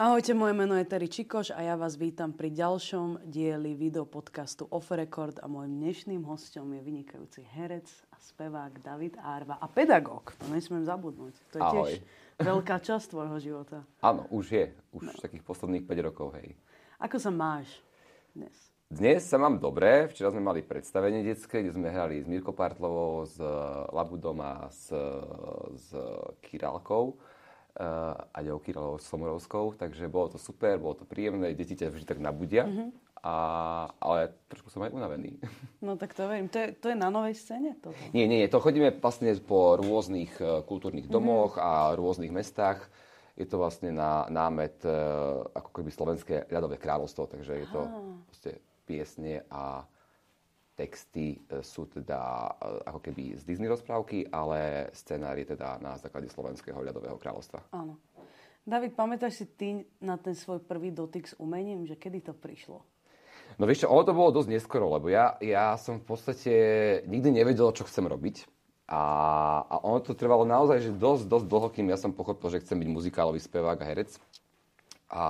Ahojte, moje meno je Terry Čikoš a ja vás vítam pri ďalšom dieli videopodcastu Off Record a môjim dnešným hostom je vynikajúci herec a spevák David Árva a pedagóg, to nesmiem zabudnúť. To je Ahoj. tiež veľká časť tvojho života. Áno, už je. Už no. takých posledných 5 rokov, hej. Ako sa máš dnes? Dnes sa mám dobre. Včera sme mali predstavenie detské, kde sme hrali s Mirko Partlovou, s Labudom a s, s Királkou a ďou Kiralovou Somorovskou, takže bolo to super, bolo to príjemné, deti ťa vždy tak nabudia, mm-hmm. a, ale trošku som aj unavený. No tak to verím. To je, to je na novej scéne? Toto? Nie, nie, to chodíme vlastne po rôznych uh, kultúrnych domoch mm-hmm. a rôznych mestách. Je to vlastne na námet uh, ako keby slovenské ľadové kráľovstvo, takže je to proste piesne a texty e, sú teda e, ako keby z Disney rozprávky, ale scenár je teda na základe slovenského ľadového kráľovstva. Áno. David, pamätáš si ty na ten svoj prvý dotyk s umením, že kedy to prišlo? No vieš čo, ono to bolo dosť neskoro, lebo ja, ja som v podstate nikdy nevedel, čo chcem robiť. A, a ono to trvalo naozaj že dosť, dosť dlho, kým ja som pochopil, že chcem byť muzikálový spevák a herec. A,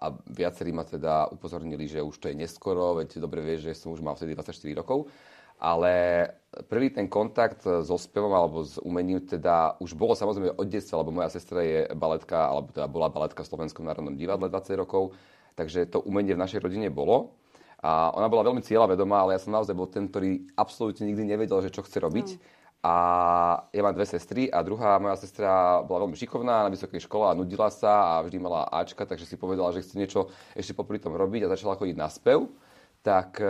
a viacerí ma teda upozornili, že už to je neskoro, veď dobre vieš, že som už mal vtedy 24 rokov. Ale prvý ten kontakt so spevom alebo s umením teda už bolo samozrejme od detstva, lebo moja sestra je baletka, alebo teda bola baletka v Slovenskom národnom divadle 20 rokov, takže to umenie v našej rodine bolo. A ona bola veľmi cieľavedomá, ale ja som naozaj bol ten, ktorý absolútne nikdy nevedel, že čo chce robiť. Mm. A ja mám dve sestry a druhá moja sestra bola veľmi šikovná na vysokej škole a nudila sa a vždy mala Ačka, takže si povedala, že chce niečo ešte popri tom robiť a začala chodiť na spev. Tak e,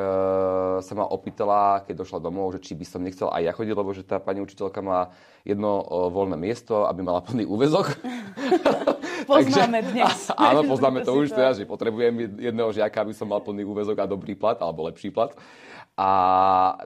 sa ma opýtala, keď došla domov, že či by som nechcel aj ja chodiť, lebo že tá pani učiteľka má jedno e, voľné miesto, aby mala plný úvezok. poznáme dnes. Áno, poznáme to už teraz, že potrebujem jedného žiaka, aby som mal plný úvezok a dobrý plat, alebo lepší plat. A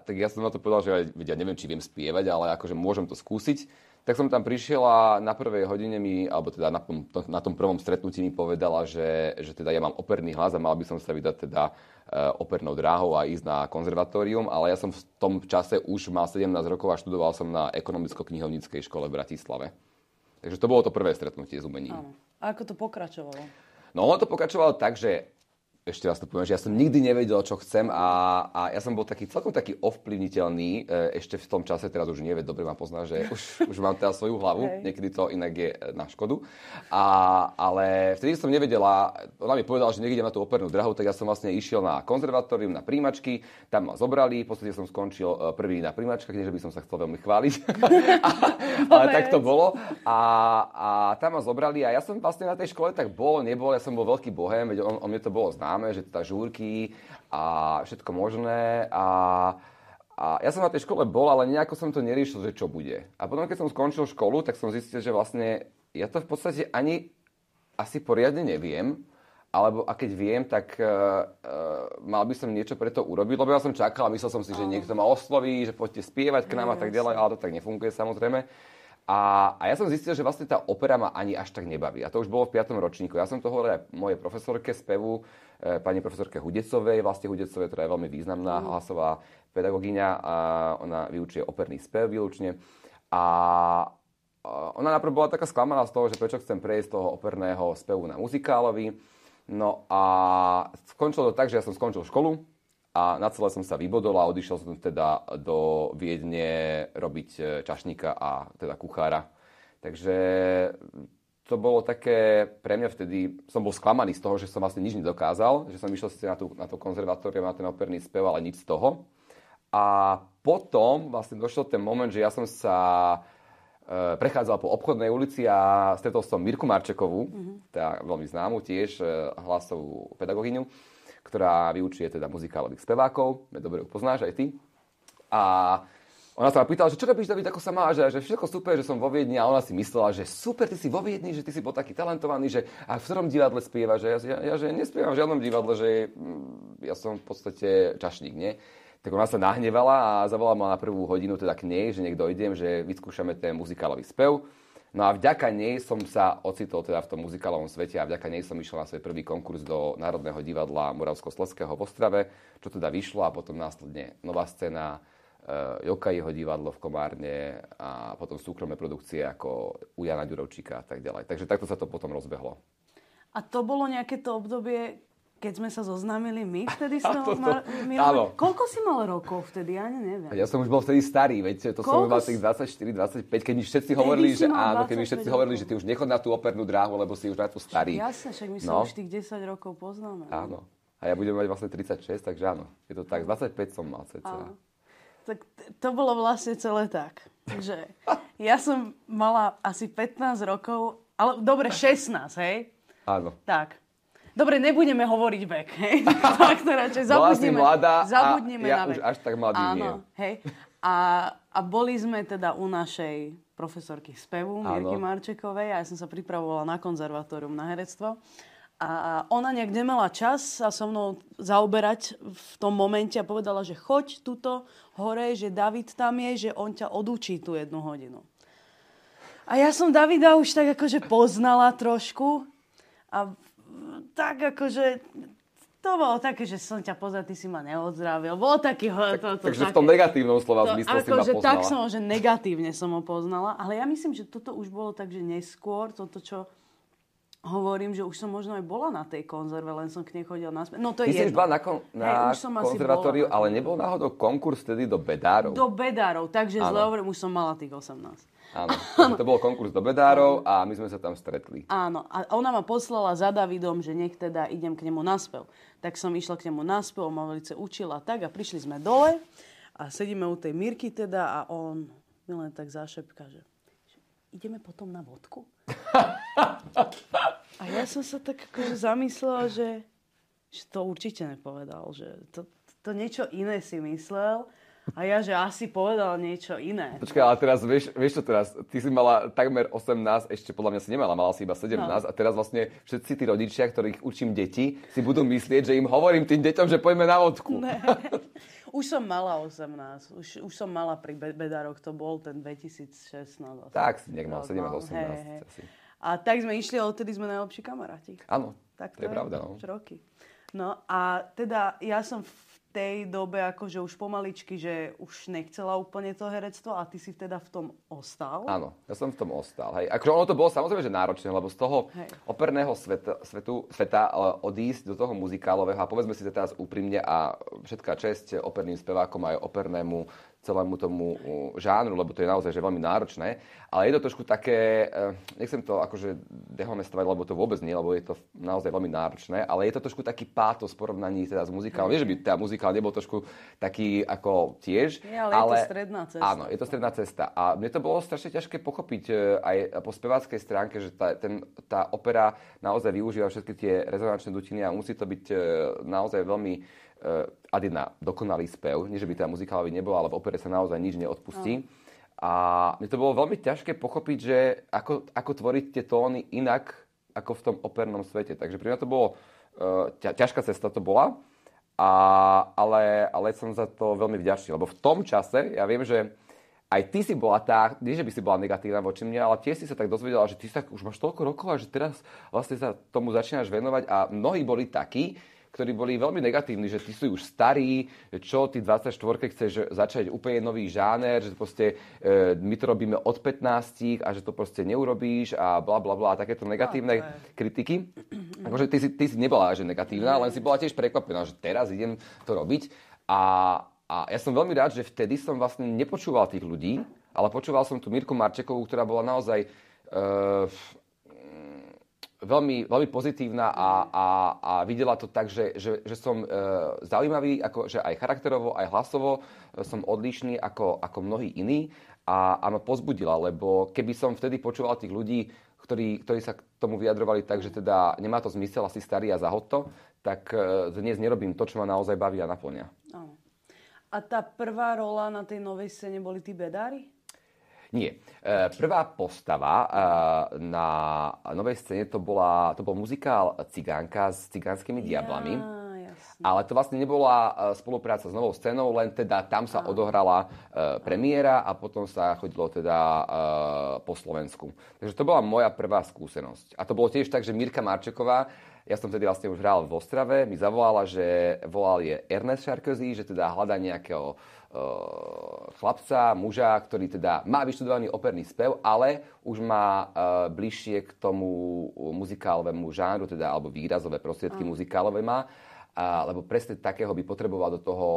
tak ja som na to povedal, že ja neviem, či viem spievať, ale akože môžem to skúsiť. Tak som tam prišiel a na prvej hodine mi, alebo teda na, na tom prvom stretnutí mi povedala, že, že teda ja mám operný hlas a mal by som sa vydať teda uh, opernou dráhou a ísť na konzervatórium, ale ja som v tom čase už mal 17 rokov a študoval som na ekonomicko-knihovníckej škole v Bratislave. Takže to bolo to prvé stretnutie s umením. Áno. A ako to pokračovalo? No ono to pokračovalo tak, že ešte raz to poviem, že ja som nikdy nevedel, čo chcem a, a ja som bol taký celkom taký ovplyvniteľný e, ešte v tom čase, teraz už nevie, dobre ma pozná, že už, už mám teraz svoju hlavu, okay. niekedy to inak je e, na škodu. A, ale vtedy som nevedela, ona mi povedala, že niekde na tú opernú drahu, tak ja som vlastne išiel na konzervatórium, na príjmačky, tam ma zobrali, v podstate som skončil e, prvý na príjmačkách, nie že by som sa chcel veľmi chváliť, a, ale tak to bolo. A, a tam ma zobrali a ja som vlastne na tej škole tak bol, nebol, ja som bol veľký bohem, veď on, on mne to bolo známe známe, že teda žúrky a všetko možné a a ja som na tej škole bol, ale nejako som to neriešil, že čo bude. A potom, keď som skončil školu, tak som zistil, že vlastne ja to v podstate ani asi poriadne neviem, alebo a keď viem, tak uh, uh, mal by som niečo pre to urobiť, lebo ja som čakal a myslel som si, že niekto ma osloví, že poďte spievať k nám a tak ďalej, ale to tak nefunguje samozrejme. A, a ja som zistil, že vlastne tá opera ma ani až tak nebaví. A to už bolo v 5. ročníku. Ja som to hovoril aj mojej profesorke spevu, E, pani profesorke Hudecovej, vlastne Hudecovej, ktorá je veľmi významná mm. hlasová pedagogiňa a ona vyučuje operný spev výlučne. A ona najprv bola taká sklamaná z toho, že prečo chcem prejsť z toho operného spevu na muzikálový. No a skončilo to tak, že ja som skončil školu a na celé som sa vybodol a odišiel som teda do Viedne robiť e, čašníka a teda kuchára. Takže to bolo také, pre mňa vtedy, som bol sklamaný z toho, že som vlastne nič nedokázal, že som išiel sice na, tú, na to konzervatórium, na ten operný spev, ale nič z toho. A potom vlastne došiel ten moment, že ja som sa e, prechádzal po obchodnej ulici a stretol som Mirku Marčekovú, mm-hmm. teda veľmi známu tiež, e, hlasovú pedagogyňu, ktorá vyučuje teda muzikálových spevákov, dobre ju poznáš aj ty. A ona sa ma pýtala, že čo robíš, David, ako sa máš, že všetko super, že som vo Viedni a ona si myslela, že super, ty si vo Viedni, že ty si bol taký talentovaný, že a v ktorom divadle spieva, že ja, ja, ja že nespievam v žiadnom divadle, že mm, ja som v podstate čašník, nie? Tak ona sa nahnevala a zavolala ma na prvú hodinu teda k nej, že nech dojdem, že vyskúšame ten muzikálový spev. No a vďaka nej som sa ocitol teda v tom muzikálovom svete a vďaka nej som išiel na svoj prvý konkurs do Národného divadla Moravsko-Sleského v Ostrave, čo teda vyšlo a potom následne nová scéna, uh, Joka jeho divadlo v Komárne a potom súkromné produkcie ako u Jana Ďurovčíka a tak ďalej. Takže takto sa to potom rozbehlo. A to bolo nejaké to obdobie, keď sme sa zoznámili my vtedy s Áno, tou to- Mar- áno. Koľko si mal rokov vtedy? Ja neviem. Ja som už bol vtedy starý, veď to som Koľko mal si- tých 24, 25, keď mi všetci hovorili, si že mal áno, keď mi 25 všetci hovorili, rokov. že ty už nechod na tú opernú dráhu, lebo si už na tú starý. Jasne, však my sa No. už tých 10 rokov poznáme. Áno. A ja budem mať vlastne 36, takže áno. Je to tak, 25 som mal cca. Áno. Tak to bolo vlastne celé tak, že ja som mala asi 15 rokov, ale dobre, 16, hej? Áno. Tak. Dobre, nebudeme hovoriť vek, hej? tak to radšej zabudnime, mladá zabudnime a ja na už vek. až tak mladý nie. Áno, hej. A, a boli sme teda u našej profesorky spevu, Mirky. Marčekovej, a ja som sa pripravovala na konzervatórium na herectvo. A ona nejak nemala čas sa so mnou zaoberať v tom momente a povedala, že choď tuto hore, že David tam je, že on ťa odučí tú jednu hodinu. A ja som Davida už tak akože poznala trošku a tak akože to bolo také, že som ťa poznal, ty si ma neodzdravil. Bolo taký... Tak, to, to, Takže v také- tom negatívnom slova to, zmysle si ma akože poznala. tak som že negatívne som ho poznala, ale ja myslím, že toto už bolo tak, že neskôr, toto čo hovorím, že už som možno aj bola na tej konzerve, len som k nej chodila naspäť. No to Ty je jedno. bola na, kon- na Hej, konzervatóriu, bola. ale nebol náhodou konkurs vtedy do bedárov. Do bedárov, takže Áno. zle hovorím, už som mala tých 18. Áno, takže to bol konkurs do bedárov a my sme sa tam stretli. Áno, a ona ma poslala za Davidom, že nech teda idem k nemu na spev. Tak som išla k nemu na spev, on ma velice učila tak a prišli sme dole a sedíme u tej Mirky teda a on mi len tak zašepka, že ideme potom na vodku. a ja som sa tak akože zamyslela, že, že to určite nepovedal, že to, to niečo iné si myslel. A ja, že asi povedal niečo iné. Počkaj, ale teraz, vieš, vieš čo teraz, ty si mala takmer 18, ešte podľa mňa si nemala, mala si iba 17 No. a teraz vlastne všetci tí rodičia, ktorých učím deti, si budú myslieť, že im hovorím tým deťom, že poďme na vodku. Ne. Už som mala 18, už, už som mala pri be- bedároch, to bol ten 2016. asi. Tak si nejak mal Rok, 17, no, 18 hej, hej. asi. A tak sme išli a odtedy sme najlepší kamaráti. Áno, Tak to je pravda. No. Roky. No a teda ja som tej dobe akože už pomaličky, že už nechcela úplne to herectvo a ty si teda v tom ostal. Áno, ja som v tom ostal. Hej. Akože ono to bolo samozrejme, že náročné, lebo z toho Hej. operného sveta, svetu, sveta ale odísť do toho muzikálového a povedzme si to teraz úprimne a všetká česť operným spevákom aj opernému celému tomu žánru, lebo to je naozaj že veľmi náročné. Ale je to trošku také, eh, nechcem to akože dehonestovať, lebo to vôbec nie, lebo je to naozaj veľmi náročné, ale je to trošku taký pátos v porovnaní teda s muzikálom. Nie, že by teda muzikál nebol trošku taký ako tiež, Nie, ale je to stredná cesta. Áno, je to stredná cesta. A mne to bolo strašne ťažké pochopiť e, aj po speváckej stránke, že tá, ten, tá opera naozaj využíva všetky tie rezonančné dutiny a musí to byť e, naozaj veľmi e, ad jedna dokonalý spev. Nie, že by tá muzikálový nebol, ale v opere sa naozaj nič neodpustí. A mne to bolo veľmi ťažké pochopiť, že ako, ako tvoriť tie tóny inak ako v tom opernom svete. Takže pre mňa to bolo, e, ťa, ťažká cesta to bola, a, ale, ale som za to veľmi vďačný, lebo v tom čase, ja viem, že aj ty si bola tá, nie že by si bola negatívna voči mne, ale tiež si sa tak dozvedela, že ty sa už máš toľko rokov a že teraz vlastne sa tomu začínaš venovať a mnohí boli takí, ktorí boli veľmi negatívni, že ty si už starý, čo ty 24 chceš začať úplne nový žáner, že proste e, my to robíme od 15 a že to proste neurobíš a bla bla bla a takéto negatívne to je- kritiky. Akože ty si, ty si nebola že negatívna, len si bola tiež prekvapená, že teraz idem to robiť. A, a ja som veľmi rád, že vtedy som vlastne nepočúval tých ľudí, ale počúval som tu Mirku Marčekovú, ktorá bola naozaj uh, veľmi, veľmi pozitívna a, a, a videla to tak, že, že, že som e, zaujímavý, ako, že aj charakterovo, aj hlasovo e, som odlišný ako, ako mnohí iní a, a ma pozbudila, lebo keby som vtedy počúval tých ľudí, ktorí, ktorí sa k tomu vyjadrovali tak, že teda nemá to zmysel, asi starý a zahod tak e, dnes nerobím to, čo ma naozaj baví a naplňa. A tá prvá rola na tej novej scéne boli tí bedári? Nie. E, Prvá postava e, na novej scéne to, bola, to bol muzikál Cigánka s cigánskymi diablami. Jasne. Ale to vlastne nebola e, spolupráca s novou scénou, len teda tam sa odohrala premiéra a potom sa chodilo teda po Slovensku. Takže to bola moja prvá skúsenosť. A to bolo tiež tak, že Mirka Marčeková, ja som tedy vlastne už hral v Ostrave, mi zavolala, že volal je Ernest Sarkozy, že teda hľadá nejakého chlapca, muža, ktorý teda má vyštudovaný operný spev, ale už má bližšie k tomu muzikálovému žánru, teda alebo výrazové prostriedky mm. muzikálové má a, lebo presne takého by potreboval do toho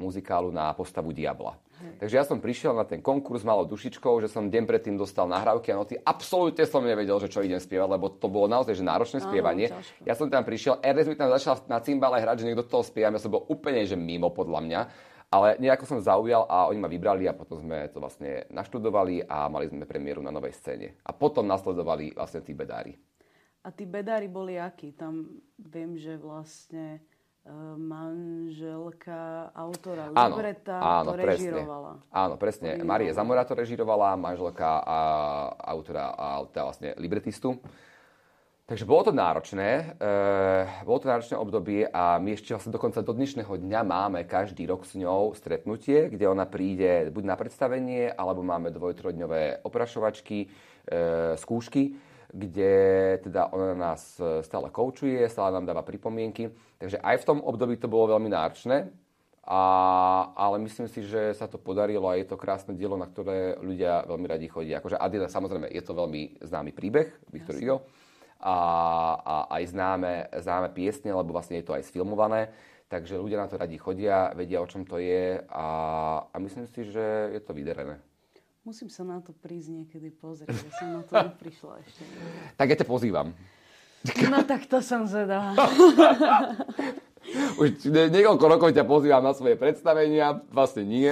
muzikálu na postavu Diabla. Hej. Takže ja som prišiel na ten konkurs malou dušičkou, že som deň predtým dostal nahrávky a noty. Absolútne som nevedel, že čo idem spievať, lebo to bolo naozaj že náročné spievanie. Áno, ja som tam prišiel, Ernest mi tam začal na cymbale hrať, že niekto toho spievam. Ja som bol úplne že mimo podľa mňa. Ale nejako som zaujal a oni ma vybrali a potom sme to vlastne naštudovali a mali sme premiéru na novej scéne. A potom nasledovali vlastne tí bedári. A tí bedári boli akí? Tam viem, že vlastne manželka autora áno, libreta áno, to režirovala. Presne, áno, presne. Marie Zamora to režirovala, manželka a autora a teda vlastne libretistu. Takže bolo to náročné, e, bolo to náročné obdobie a my ešte vlastne dokonca do dnešného dňa máme každý rok s ňou stretnutie, kde ona príde buď na predstavenie, alebo máme dvojtrodňové oprašovačky, e, skúšky kde teda ona nás e, stále koučuje, stále nám dáva pripomienky. Takže aj v tom období to bolo veľmi náročné, a, ale myslím si, že sa to podarilo a je to krásne dielo, na ktoré ľudia veľmi radi chodia. Akože Adida, samozrejme, je to veľmi známy príbeh, Viktor Hugo, a, a aj známe, známe piesne, lebo vlastne je to aj sfilmované. Takže ľudia na to radi chodia, vedia, o čom to je a, a myslím si, že je to vydarené. Musím sa na to prísť niekedy pozrieť, ja som na to neprišla ešte. Tak ja ťa pozývam. No tak to som zvedavá. Už niekoľko rokov ťa pozývam na svoje predstavenia, vlastne nie.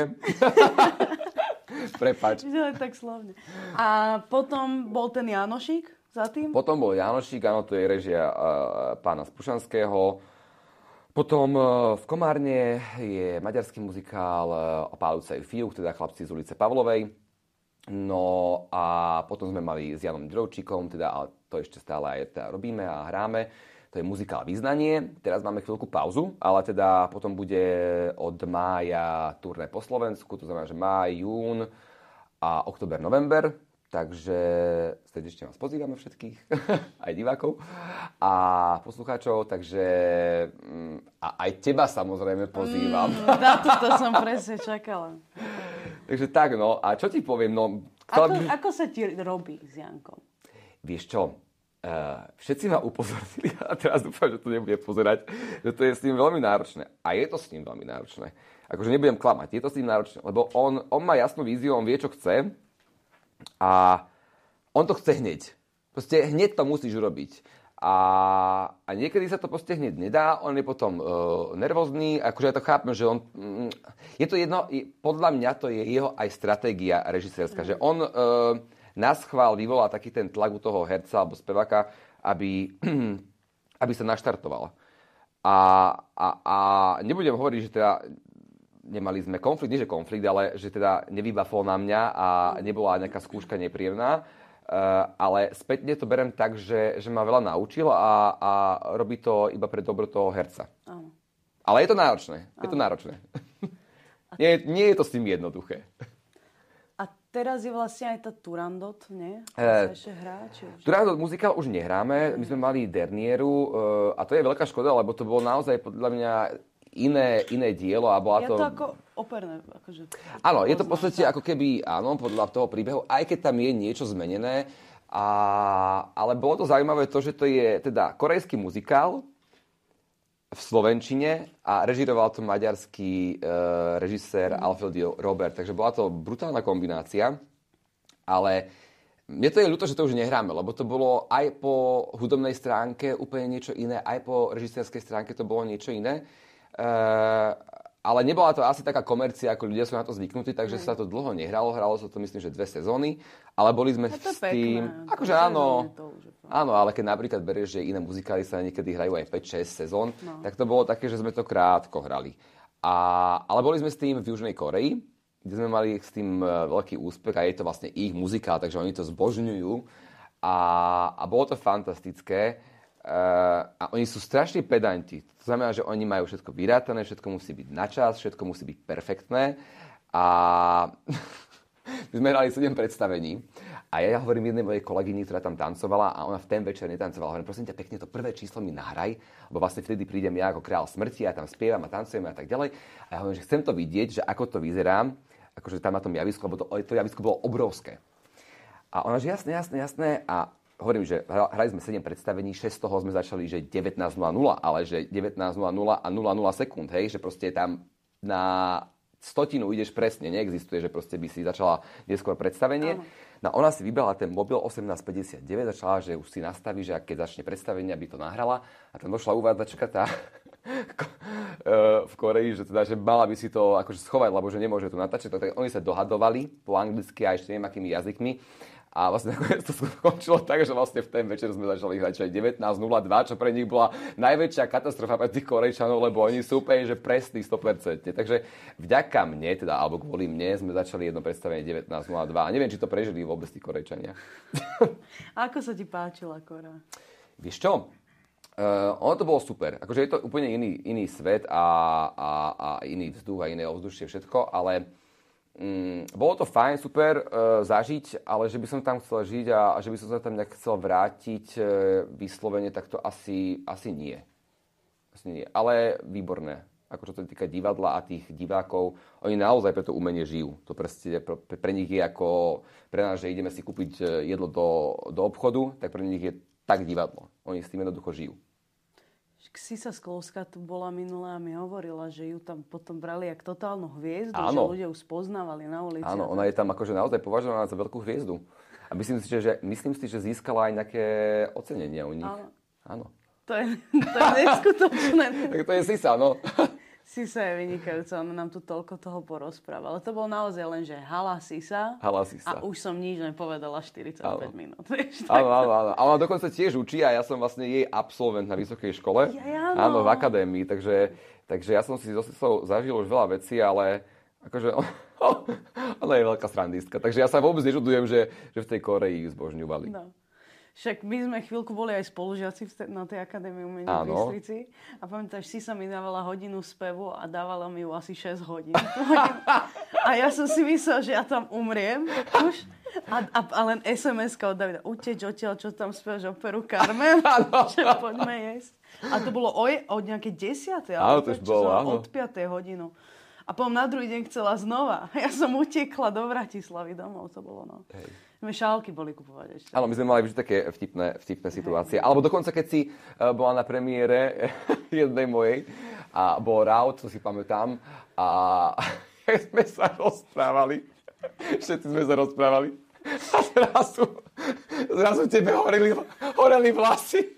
Prepač. Tak slovne. A potom bol ten Janošik za tým? Potom bol Janošik, áno, to je režia uh, pána Spušanského. Potom uh, v Komárne je maďarský muzikál uh, o Pálúcej Fiuk, teda chlapci z ulice Pavlovej. No a potom sme mali s Janom Drovčíkom, teda, ale to ešte stále aj teda robíme a hráme. To je muzikál Význanie. Teraz máme chvíľku pauzu, ale teda potom bude od mája turné po Slovensku, to znamená, že máj, jún a oktober, november. Takže srdečne vás pozývame všetkých, aj divákov a poslucháčov, takže mm, a aj teba samozrejme pozývam. Mm, na to som presne čakala. Takže tak, no. A čo ti poviem? No, ako, by... ako sa ti robí s Jankom? Vieš čo? Uh, všetci ma upozornili a teraz dúfam, že to nebude pozerať, že to je s ním veľmi náročné. A je to s ním veľmi náročné. Akože nebudem klamať, je to s ním náročné, lebo on, on má jasnú víziu, on vie, čo chce a on to chce hneď. Proste hneď to musíš urobiť. A, a niekedy sa to proste hneď nedá, on je potom uh, nervózny, akože ja to chápem, že on... Mm, je to jedno, podľa mňa to je jeho aj stratégia režisérska, mm. že on uh, nás chvál vyvolá taký ten tlak u toho herca alebo speváka, aby, aby sa naštartoval. A, a, a nebudem hovoriť, že teda nemali sme konflikt, nie že konflikt, ale že teda nevybafol na mňa a nebola nejaká skúška nepríjemná ale spätne to berem tak, že, že ma veľa naučil a, a robí to iba pre dobro toho herca. Áno. Ale je to náročné. Áno. Je to náročné. nie, nie je to s tým jednoduché. A teraz je vlastne aj tá Turandot, nie? Uh, ešte hrá? Či už... Turandot muzikál už nehráme. My sme mali Dernieru uh, a to je veľká škoda, lebo to bolo naozaj podľa mňa iné, iné dielo a bola ja to... to ako operné. Akože, áno, je to v podstate ako keby, áno, podľa toho príbehu, aj keď tam je niečo zmenené, a, ale bolo to zaujímavé to, že to je teda korejský muzikál v Slovenčine a režiroval to maďarský e, režisér mm. Alfred Robert, takže bola to brutálna kombinácia, ale mne to je ľúto, že to už nehráme, lebo to bolo aj po hudobnej stránke úplne niečo iné, aj po režisérskej stránke to bolo niečo iné. Uh, ale nebola to asi taká komercia, ako ľudia sú na to zvyknutí, takže sa to dlho nehralo. Hralo sa to myslím, že dve sezóny, ale boli sme s tým... Pekné. Akože áno, áno, ale keď napríklad berieš, že iné muzikály sa niekedy hrajú aj 5-6 sezón, no. tak to bolo také, že sme to krátko hrali. A, ale boli sme s tým v Južnej Koreji, kde sme mali s tým e, veľký úspech a je to vlastne ich muzikál, takže oni to zbožňujú. A, a bolo to fantastické. A oni sú strašní pedanti. To znamená, že oni majú všetko vyrátané, všetko musí byť na čas, všetko musí byť perfektné. A my sme hrali 7 predstavení. A ja hovorím jednej mojej kolegyni, ktorá tam tancovala a ona v ten večer netancovala. Hovorím, prosím ťa, pekne to prvé číslo mi nahraj, lebo vlastne vtedy prídem ja ako král smrti a tam spievam a tancujem a tak ďalej. A ja hovorím, že chcem to vidieť, že ako to vyzerá, akože tam na tom javisku, lebo to, to javisko bolo obrovské. A ona, že jasné, jasné, jasné. A hovorím, že hrali sme 7 predstavení, 6 z toho sme začali, že 19.00, ale že 19.00 a 00 sekúnd, hej, že proste tam na stotinu ideš presne, neexistuje, že proste by si začala neskôr predstavenie. No ona si vybrala ten mobil 1859, začala, že už si nastaví, že keď začne predstavenie, aby to nahrala. A tam došla uvádzačka tá v Koreji, že, teda, že mala by si to akože schovať, lebo že nemôže to natáčať. Tak oni sa dohadovali po anglicky a ešte neviem akými jazykmi a vlastne nakoniec to skončilo tak, že vlastne v ten večer sme začali hrať 19.02, čo pre nich bola najväčšia katastrofa pre tých Korejčanov, lebo oni sú úplne, že presní 100%. Takže vďaka mne, teda, alebo kvôli mne, sme začali jedno predstavenie 19.02. A neviem, či to prežili vôbec tí Korejčania. A ako sa ti páčila Kora? Vieš čo? Uh, ono to bolo super. Akože je to úplne iný, iný svet a, a, a iný vzduch a iné ovzdušie, všetko, ale Mm, bolo to fajn, super uh, zažiť, ale že by som tam chcel žiť a, a že by som sa tam nejak chcel vrátiť uh, vyslovene, tak to asi, asi nie. Asi nie. Ale výborné. Ako čo sa týka divadla a tých divákov, oni naozaj pre to umenie žijú. To proste pre, pre nich je ako pre nás, že ideme si kúpiť e, jedlo do, do obchodu, tak pre nich je tak divadlo. Oni s tým jednoducho žijú. Sisa Sklovská tu bola minulá a mi hovorila, že ju tam potom brali jak totálnu hviezdu, Áno. že ľudia ju spoznávali na ulici. Áno, ona je tam akože naozaj považovaná za veľkú hviezdu. A myslím si, že, myslím si, že získala aj nejaké ocenenia u nich. Áno. Áno. To je, to je neskutočné. tak to je Sisa, no. Sisa je vynikajúca, ona nám tu toľko toho porozpráva. Ale to bol naozaj len, že hala Sisa. Hala Sisa. A už som nič nepovedala 45 áno. minút. áno, áno, áno. A ona dokonca tiež učí a ja som vlastne jej absolvent na vysokej škole. Ja, áno. áno. v akadémii. Takže, takže ja som si so Sisou zažil už veľa vecí, ale akože ona je veľká srandistka. Takže ja sa vôbec nežudujem, že, že v tej Koreji zbožňovali. No. Však my sme chvíľku boli aj spolužiaci na tej akadémii umení v Bystrici. A pamätáš, si sa mi dávala hodinu spevu a dávala mi ju asi 6 hodín. a ja som si myslel, že ja tam umriem už. A, a, a len SMS-ka od Davida. Uteč odtiaľ, čo tam spievaš operu Carmen. že poďme jesť. A to bolo o, o nejaké desiate. Áno, to už bolo. Od 5. hodinu. A potom na druhý deň chcela znova. Ja som utekla do Bratislavy domov, to bolo no. Hej sme šálky boli kupovať ešte. Áno, my sme mali vždy také vtipné, vtipné situácie. Alebo dokonca, keď si uh, bola na premiére jednej mojej a bol Raut, to si pamätám, a sme sa rozprávali, všetci sme sa rozprávali, a zrazu, zrazu tebe horeli, horeli vlasy.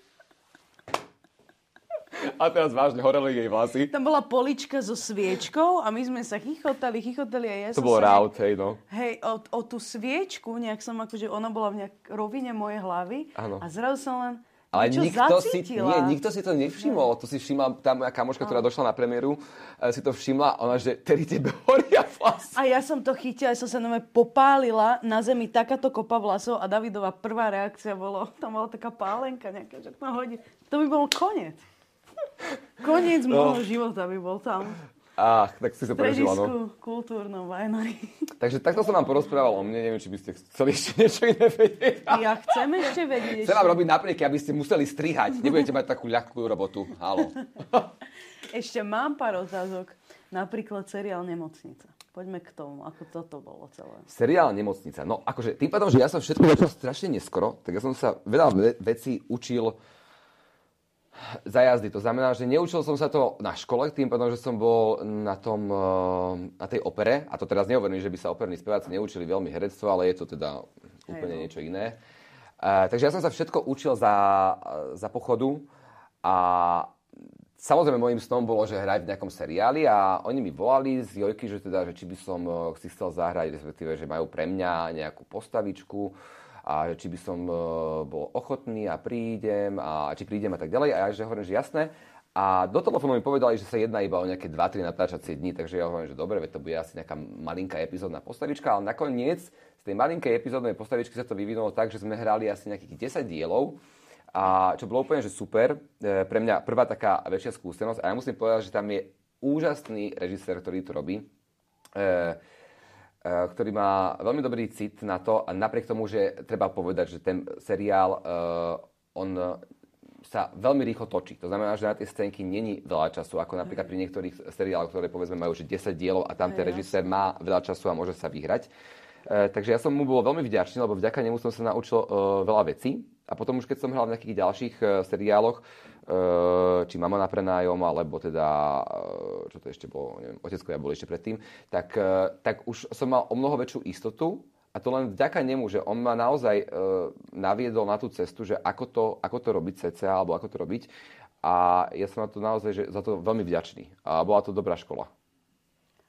A teraz vážne, horeli jej vlasy. Tam bola polička so sviečkou a my sme sa chichotali, chichotali a ja To bol raut, hej no. Hej, o, o, tú sviečku, nejak som akože, ona bola v nejak rovine mojej hlavy ano. a zrazu som len ale Čo nikto si, nie, nikto si to nevšimol. To si všimla tá moja kamoška, ktorá došla na premiéru, eh, si to všimla. Ona, že tedy tebe horia vlasy. A ja som to chytila, ja som sa na popálila na zemi takáto kopa vlasov a Davidová prvá reakcia bolo, tam bola taká pálenka nejaká, že to hodí. To by bol koniec. Koniec no. môjho života by bol tam. Ach, tak si sa prežila, no. kultúrnom Vajnori. Takže takto som vám porozprával o mne, neviem, či by ste chceli ešte niečo iné vedieť. Ja chcem ešte vedieť. Chcem vám robiť naprieky, aby ste museli strihať. Nebudete mať takú ľahkú robotu. Halo. Ešte mám pár otázok. Napríklad seriál Nemocnica. Poďme k tomu, ako toto bolo celé. Seriál Nemocnica. No, akože tým pádom, že ja som všetko začal strašne neskoro, tak ja som sa veľa vecí učil za jazdy. To znamená, že neučil som sa to na škole, tým pádom, že som bol na, tom, eh, na tej opere. A to teraz nehovorím, že by sa operní speváci neučili veľmi herectvo, ale je to teda úplne Hej, no. niečo iné. Uh, takže ja som sa všetko učil za, za pochodu a samozrejme môjim snom bolo, že hrať v nejakom seriáli a oni mi volali z Jojky, že teda, že či by som eh, si chcel zahrať, respektíve, že majú pre mňa nejakú postavičku a či by som e, bol ochotný a prídem a či prídem a tak ďalej. A ja že hovorím, že jasné. A do telefónu mi povedali, že sa jedná iba o nejaké 2-3 natáčacie dní, takže ja hovorím, že dobre, to bude asi nejaká malinká epizódna postavička, ale nakoniec z tej malinkej epizódnej postavičky sa to vyvinulo tak, že sme hrali asi nejakých 10 dielov A čo bolo úplne, že super, e, pre mňa prvá taká väčšia skúsenosť. A ja musím povedať, že tam je úžasný režisér, ktorý to robí. E, ktorý má veľmi dobrý cit na to a napriek tomu, že treba povedať, že ten seriál, e, on sa veľmi rýchlo točí. To znamená, že na tie scénky není veľa času, ako napríklad pri niektorých seriáloch, ktoré povedzme majú že 10 dielov a tam ten režisér má veľa času a môže sa vyhrať. E, takže ja som mu bol veľmi vďačný, lebo vďaka nemu som sa naučil veľa vecí. A potom už keď som hral v nejakých ďalších seriáloch, či Mama na prenájom, alebo teda, čo to ešte bolo, neviem, Oteckovia boli ešte predtým, tak, tak už som mal o mnoho väčšiu istotu a to len vďaka nemu, že on ma naozaj naviedol na tú cestu, že ako to, ako to robiť CCA, alebo ako to robiť. A ja som na to naozaj že za to veľmi vďačný. A bola to dobrá škola.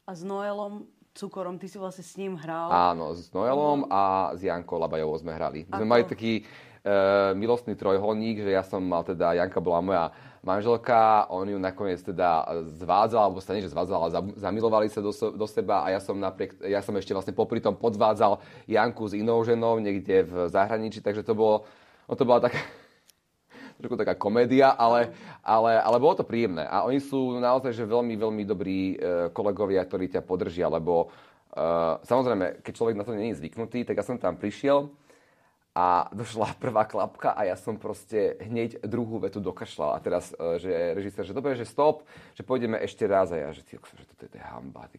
A s Noelom Cukorom, ty si vlastne s ním hral? Áno, s Noelom a s Jankou Labajovou sme hrali. My sme mali taký, milostný trojholník, že ja som mal teda, Janka bola moja manželka, on ju nakoniec teda zvádzal, alebo sa nie, že zvádzal, ale zamilovali sa do, do seba a ja som, napriek, ja som ešte vlastne popri tom podvádzal Janku s inou ženou niekde v zahraničí, takže to bolo, no to bola taká, trošku taká komédia, ale, ale, ale bolo to príjemné. A oni sú naozaj že veľmi, veľmi dobrí e, kolegovia, ktorí ťa podržia, lebo Uh, samozrejme, keď človek na to je zvyknutý, tak ja som tam prišiel a došla prvá klapka a ja som proste hneď druhú vetu dokašľal. A teraz, e, že režisér, že dobre, že stop, že pôjdeme ešte raz. A ja, že, ty, že toto je hamba, ty,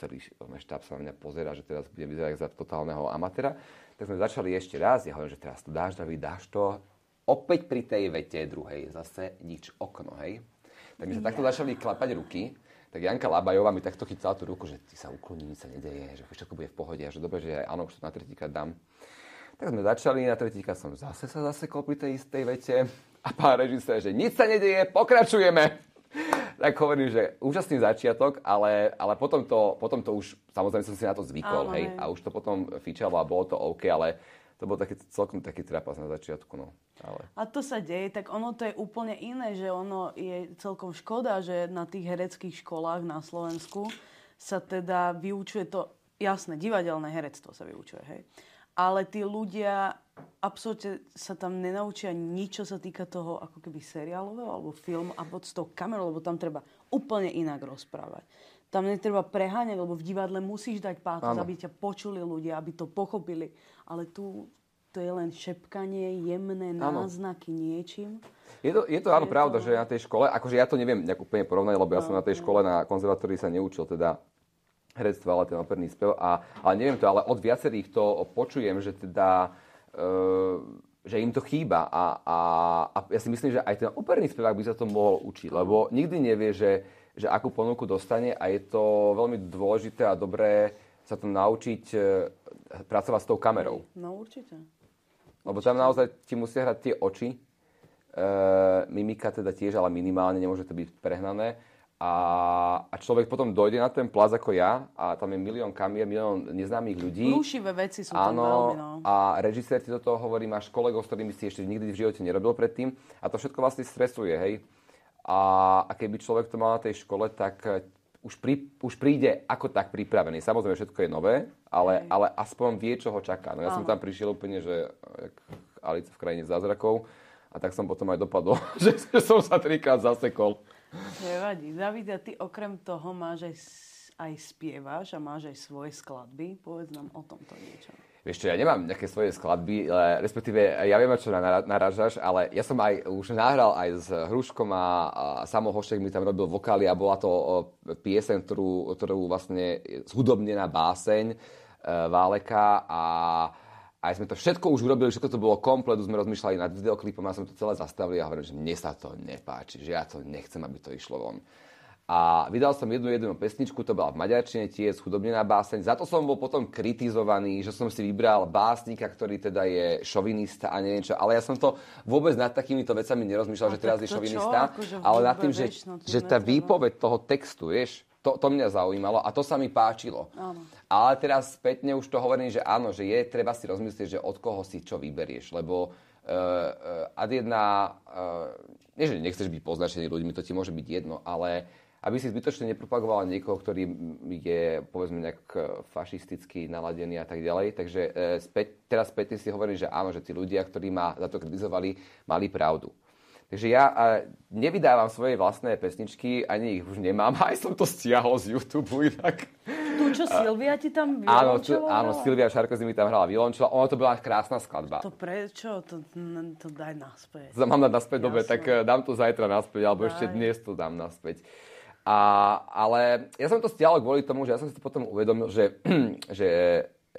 celý štáb sa na mňa pozera, že teraz bude vyzerať za totálneho amatéra. Tak sme začali ešte raz, ja hovorím, že teraz to dáš, David, dáš to. Opäť pri tej vete druhej zase nič okno, hej. Tak my sa takto začali klapať ruky tak Janka Labajová mi takto chytala tú ruku, že ty sa ukloní, nič sa nedeje, že všetko bude v pohode a že dobre, že áno, už to na tretíkrát dám. Tak sme začali, na tretíka som zase sa zasekol pri tej istej vete a pán režisér, že nič sa nedeje, pokračujeme. tak hovorím, že úžasný začiatok, ale, ale potom, to, potom to už, samozrejme som si na to zvykol, hej, a už to potom fičalo a bolo to OK, ale to bol taký, celkom taký trapas na začiatku, no. Ale... A to sa deje, tak ono to je úplne iné, že ono je celkom škoda, že na tých hereckých školách na Slovensku sa teda vyučuje to, jasné, divadelné herectvo sa vyučuje, hej ale tí ľudia absolútne sa tam nenaučia nič, čo sa týka toho ako keby seriálového alebo filmu a pod tou kamerou, lebo tam treba úplne inak rozprávať. Tam netreba preháňať, lebo v divadle musíš dať pátos, aby ťa počuli ľudia, aby to pochopili. Ale tu to je len šepkanie, jemné náznaky ano. niečím. Je to, je to áno, pravda, to... že na tej škole, akože ja to neviem nejak úplne porovnať, lebo ja som na tej škole na konzervatórii sa neučil teda herectvo, ale ten operný spev. A, ale neviem to, ale od viacerých to počujem, že teda... E, že im to chýba a, a, a ja si myslím, že aj ten operný spevák by sa to mohol učiť, lebo nikdy nevie, že, že akú ponuku dostane a je to veľmi dôležité a dobré sa to naučiť e, pracovať s tou kamerou. No určite. Lebo tam naozaj ti musia hrať tie oči, e, mimika teda tiež, ale minimálne, nemôže to byť prehnané a, a človek potom dojde na ten plaz ako ja a tam je milión kamier, milión neznámych ľudí. Rúšivé veci sú tam veľmi, no. A režisér ti do toho hovorí, máš kolegov, s ktorými si ešte nikdy v živote nerobil predtým a to všetko vlastne stresuje, hej. A, a keby človek to mal na tej škole, tak eh, už, pri, už príde ako tak pripravený. Samozrejme, všetko je nové, ale, ale aspoň vie, čo ho čaká. No ja Aha. som tam prišiel úplne, že jak Alice v krajine zázrakov a tak som potom aj dopadol, že som sa trikrát zasekol. Nevadí. David, a ty okrem toho máš aj, aj spievaš a máš aj svoje skladby. Povedz nám o tomto niečo. Vieš čo, ja nemám nejaké svoje skladby, ale, respektíve ja viem, čo narážaš, ale ja som aj už nahral aj s Hruškom a, a Samo Hošek mi tam robil vokály a bola to piesen, ktorú, ktorú vlastne zhudobnená báseň e, Váleka a a sme to všetko už urobili, všetko to bolo komplet, sme rozmýšľali nad videoklipom a sme to celé zastavili a hovorím, že mne sa to nepáči, že ja to nechcem, aby to išlo von. A vydal som jednu jednu pesničku, to bola v maďarčine, tiež schudobnená báseň. Za to som bol potom kritizovaný, že som si vybral básnika, ktorý teda je šovinista a neviem čo. Ale ja som to vôbec nad takýmito vecami nerozmýšľal, že teraz je šovinista. Akože ale nad tým, že, že tá výpoveď toho textu, vieš, to, to mňa zaujímalo a to sa mi páčilo. Áno. Ale teraz spätne už to hovorím, že áno, že je treba si rozmyslieť, že od koho si čo vyberieš, lebo uh, ad jedna, uh, nie že nechceš byť poznačený ľuďmi, to ti môže byť jedno, ale, aby si zbytočne nepropagovala niekoho, ktorý je povedzme nejak fašisticky naladený a tak ďalej. Takže e, späť, teraz späť si hovorím, že áno, že tí ľudia, ktorí ma za to kritizovali, mali pravdu. Takže ja nevydávam svoje vlastné pesničky, ani ich už nemám, aj som to stiahol z YouTube inak. Tu, čo Silvia ti tam Áno, tu, áno Silvia Šarkozy mi tam hrala violončela. Ono to bola krásna skladba. To prečo? To, to daj naspäť. Mám dať naspäť, dobre, tak dám to zajtra naspäť, alebo daj. ešte dnes to dám naspäť. A, ale ja som to stiahol kvôli tomu, že ja som si to potom uvedomil, že, že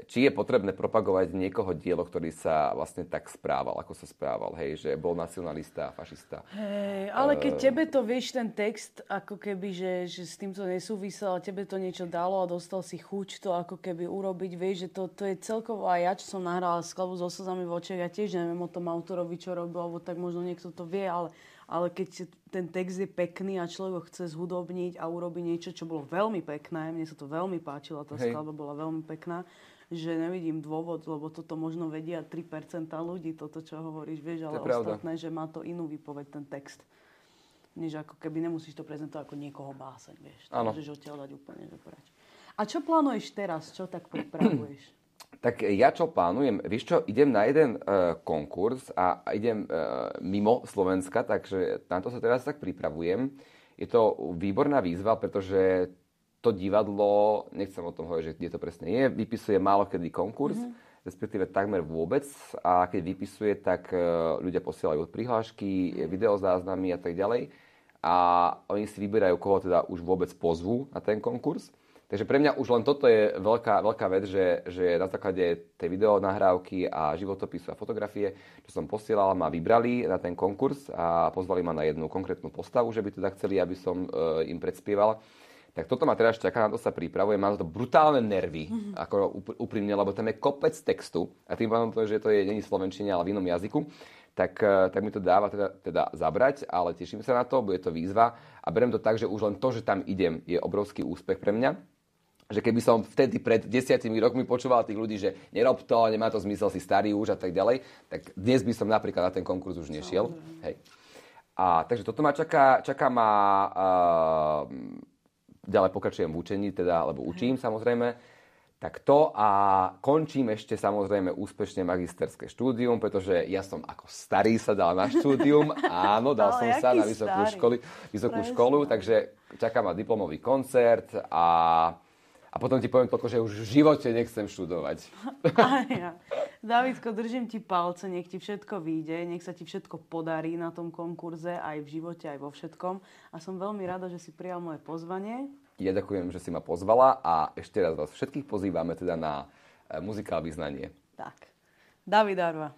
či je potrebné propagovať niekoho dielo, ktorý sa vlastne tak správal, ako sa správal, hej, že bol nacionalista, fašista. Hej, ale keď uh, tebe to, vieš, ten text, ako keby, že, že s týmto nesúvisel, a tebe to niečo dalo a dostal si chuť to ako keby urobiť, vieš, že to, to je celkovo aj ja, čo som nahrala skladbu so slzami v očiach, ja tiež neviem o tom autorovi, čo robil, alebo tak možno niekto to vie, ale ale keď ten text je pekný a človek ho chce zhudobniť a urobiť niečo, čo bolo veľmi pekné, mne sa to veľmi páčilo, tá Hej. skladba bola veľmi pekná, že nevidím dôvod, lebo toto možno vedia 3% ľudí, toto, čo hovoríš, vieš, ale ostatné, že má to inú výpoveď, ten text. Než ako keby nemusíš to prezentovať ako niekoho báseň, vieš. To môžeš odtiaľ dať úplne že preč. A čo plánuješ teraz? Čo tak pripravuješ? Tak ja čo plánujem? Vieš čo, idem na jeden uh, konkurs a idem uh, mimo Slovenska, takže na to sa teraz tak pripravujem. Je to výborná výzva, pretože to divadlo, nechcem o tom hovoriť, že kde to presne je, vypisuje málo kedy konkurs, mm-hmm. respektíve takmer vôbec a keď vypisuje, tak uh, ľudia posielajú prihlášky, mm-hmm. videozáznamy a tak ďalej a oni si vyberajú, koho teda už vôbec pozvú na ten konkurs. Takže pre mňa už len toto je veľká, veľká vec, že, že na základe tej videonahrávky a životopisu a fotografie, čo som posielal, ma vybrali na ten konkurs a pozvali ma na jednu konkrétnu postavu, že by teda chceli, aby som e, im predspieval. Tak toto ma teraz čaká, na to sa pripravuje. Mám to brutálne nervy, mm-hmm. ako úprimne, lebo tam je kopec textu a tým pádom to, že to je není slovenčine, ale v inom jazyku tak, e, tak mi to dáva teda, teda zabrať, ale teším sa na to, bude to výzva a berem to tak, že už len to, že tam idem, je obrovský úspech pre mňa že keby som vtedy pred desiatimi rokmi počúval tých ľudí, že nerob to, nemá to zmysel, si starý už a tak ďalej, tak dnes by som napríklad na ten konkurs už nešiel. Hej. A, takže toto ma čaká, čaká ma, uh, ďalej pokračujem v učení, teda, alebo učím Hej. samozrejme, tak to a končím ešte samozrejme úspešne magisterské štúdium, pretože ja som ako starý sa dal na štúdium, áno, dal som sa na vysokú, školy, vysokú školu, takže čaká ma diplomový koncert a a potom ti poviem toľko, že už v živote nechcem študovať. Aj ja. Davidko, držím ti palce, nech ti všetko vyjde, nech sa ti všetko podarí na tom konkurze, aj v živote, aj vo všetkom. A som veľmi rada, že si prijal moje pozvanie. Ja ďakujem, že si ma pozvala a ešte raz vás všetkých pozývame teda na e, muzikál vyznanie. Tak. David Arva.